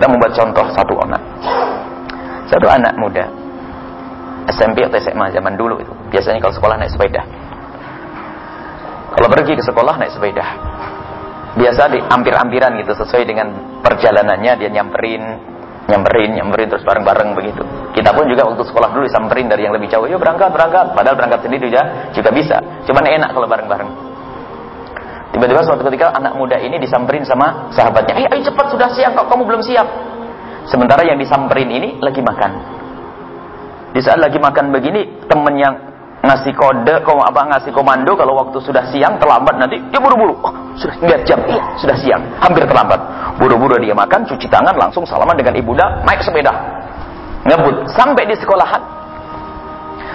Kita membuat contoh satu anak. Satu anak muda. SMP atau SMA zaman dulu itu. Biasanya kalau sekolah naik sepeda. Kalau pergi ke sekolah naik sepeda. Biasa di ampir-ampiran gitu sesuai dengan perjalanannya dia nyamperin nyamperin, nyamperin terus bareng-bareng begitu. Kita pun juga waktu sekolah dulu disamperin dari yang lebih jauh, yuk berangkat, berangkat. Padahal berangkat sendiri juga, juga bisa. Cuman enak kalau bareng-bareng. Tiba-tiba suatu ketika anak muda ini disamperin sama sahabatnya, eh ayo cepat sudah siang kok kamu belum siap. Sementara yang disamperin ini lagi makan. Di saat lagi makan begini, temen yang ngasih kode, kok apa ngasih komando kalau waktu sudah siang terlambat nanti, ya buru-buru. Oh, sudah lihat jam, iya sudah siang, hampir terlambat. Buru-buru dia makan, cuci tangan, langsung salaman dengan ibunda, naik sepeda, ngebut sampai di sekolahan.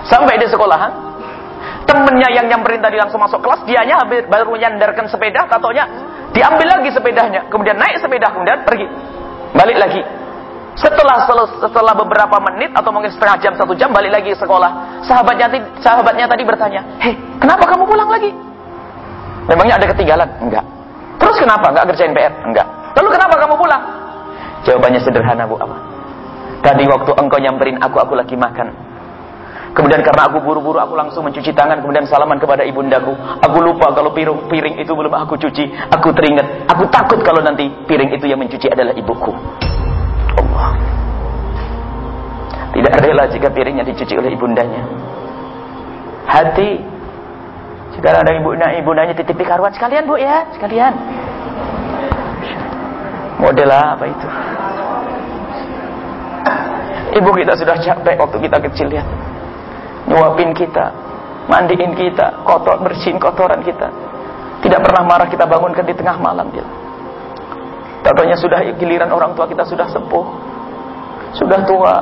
Sampai di sekolahan, temennya yang nyamperin tadi langsung masuk kelas, dianya baru menyandarkan sepeda, katonya diambil lagi sepedanya, kemudian naik sepeda, kemudian pergi, balik lagi. Setelah setelah beberapa menit atau mungkin setengah jam satu jam balik lagi sekolah, sahabatnya sahabatnya tadi bertanya, hei kenapa kamu pulang lagi? Memangnya ada ketinggalan? Enggak. Terus kenapa enggak kerjain PR? Enggak. Lalu kenapa kamu pulang? Jawabannya sederhana bu apa? Tadi waktu engkau nyamperin aku, aku lagi makan. Kemudian karena aku buru-buru, aku langsung mencuci tangan, kemudian salaman kepada ibundaku. Aku lupa kalau piring, piring itu belum aku cuci. Aku teringat, aku takut kalau nanti piring itu yang mencuci adalah ibuku. Allah. Tidak rela jika piringnya dicuci oleh ibundanya. Hati. Jika ada ibu ibundanya titipi karuan sekalian bu ya, sekalian. Model apa itu? Ibu kita sudah capek waktu kita kecil lihat. Nyuapin kita, mandiin kita, kotor bersihin kotoran kita. Tidak pernah marah kita bangunkan di tengah malam dia. Katanya sudah giliran orang tua kita sudah sepuh. Sudah tua.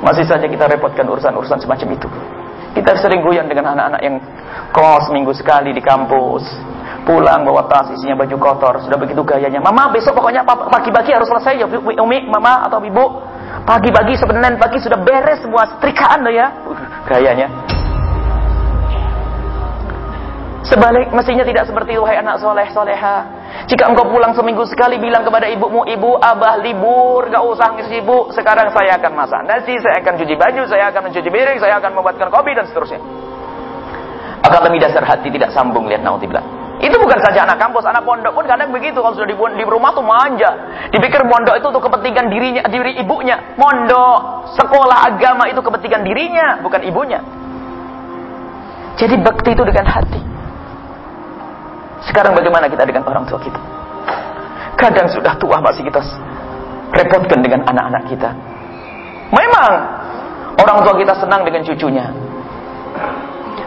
Masih saja kita repotkan urusan-urusan semacam itu. Kita sering goyang dengan anak-anak yang kos minggu sekali di kampus. Pulang bawa tas isinya baju kotor. Sudah begitu gayanya. Mama besok pokoknya pagi-pagi harus selesai ya Umi, Mama atau Ibu. Pagi-pagi sebenarnya pagi sudah beres semua setrikaan loh ya. Gayanya. Sebalik mestinya tidak seperti itu hai anak soleh soleha. Jika engkau pulang seminggu sekali bilang kepada ibumu, ibu abah libur, gak usah ngisi ibu. Sekarang saya akan masak nasi, saya akan cuci baju, saya akan mencuci piring, saya akan membuatkan kopi dan seterusnya. Akan lebih dasar hati tidak sambung lihat naudzubillah. Itu bukan saja anak kampus, anak pondok pun kadang begitu. Kalau sudah di, di rumah tuh manja. Dipikir pondok itu untuk kepentingan dirinya, diri ibunya. Pondok, sekolah agama itu kepentingan dirinya, bukan ibunya. Jadi bakti itu dengan hati. Sekarang bagaimana kita dengan orang tua kita? Kadang sudah tua masih kita repotkan dengan anak-anak kita. Memang orang tua kita senang dengan cucunya.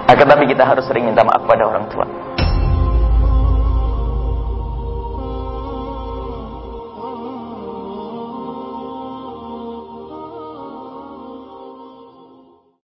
Akan tapi kita harus sering minta maaf pada orang tua.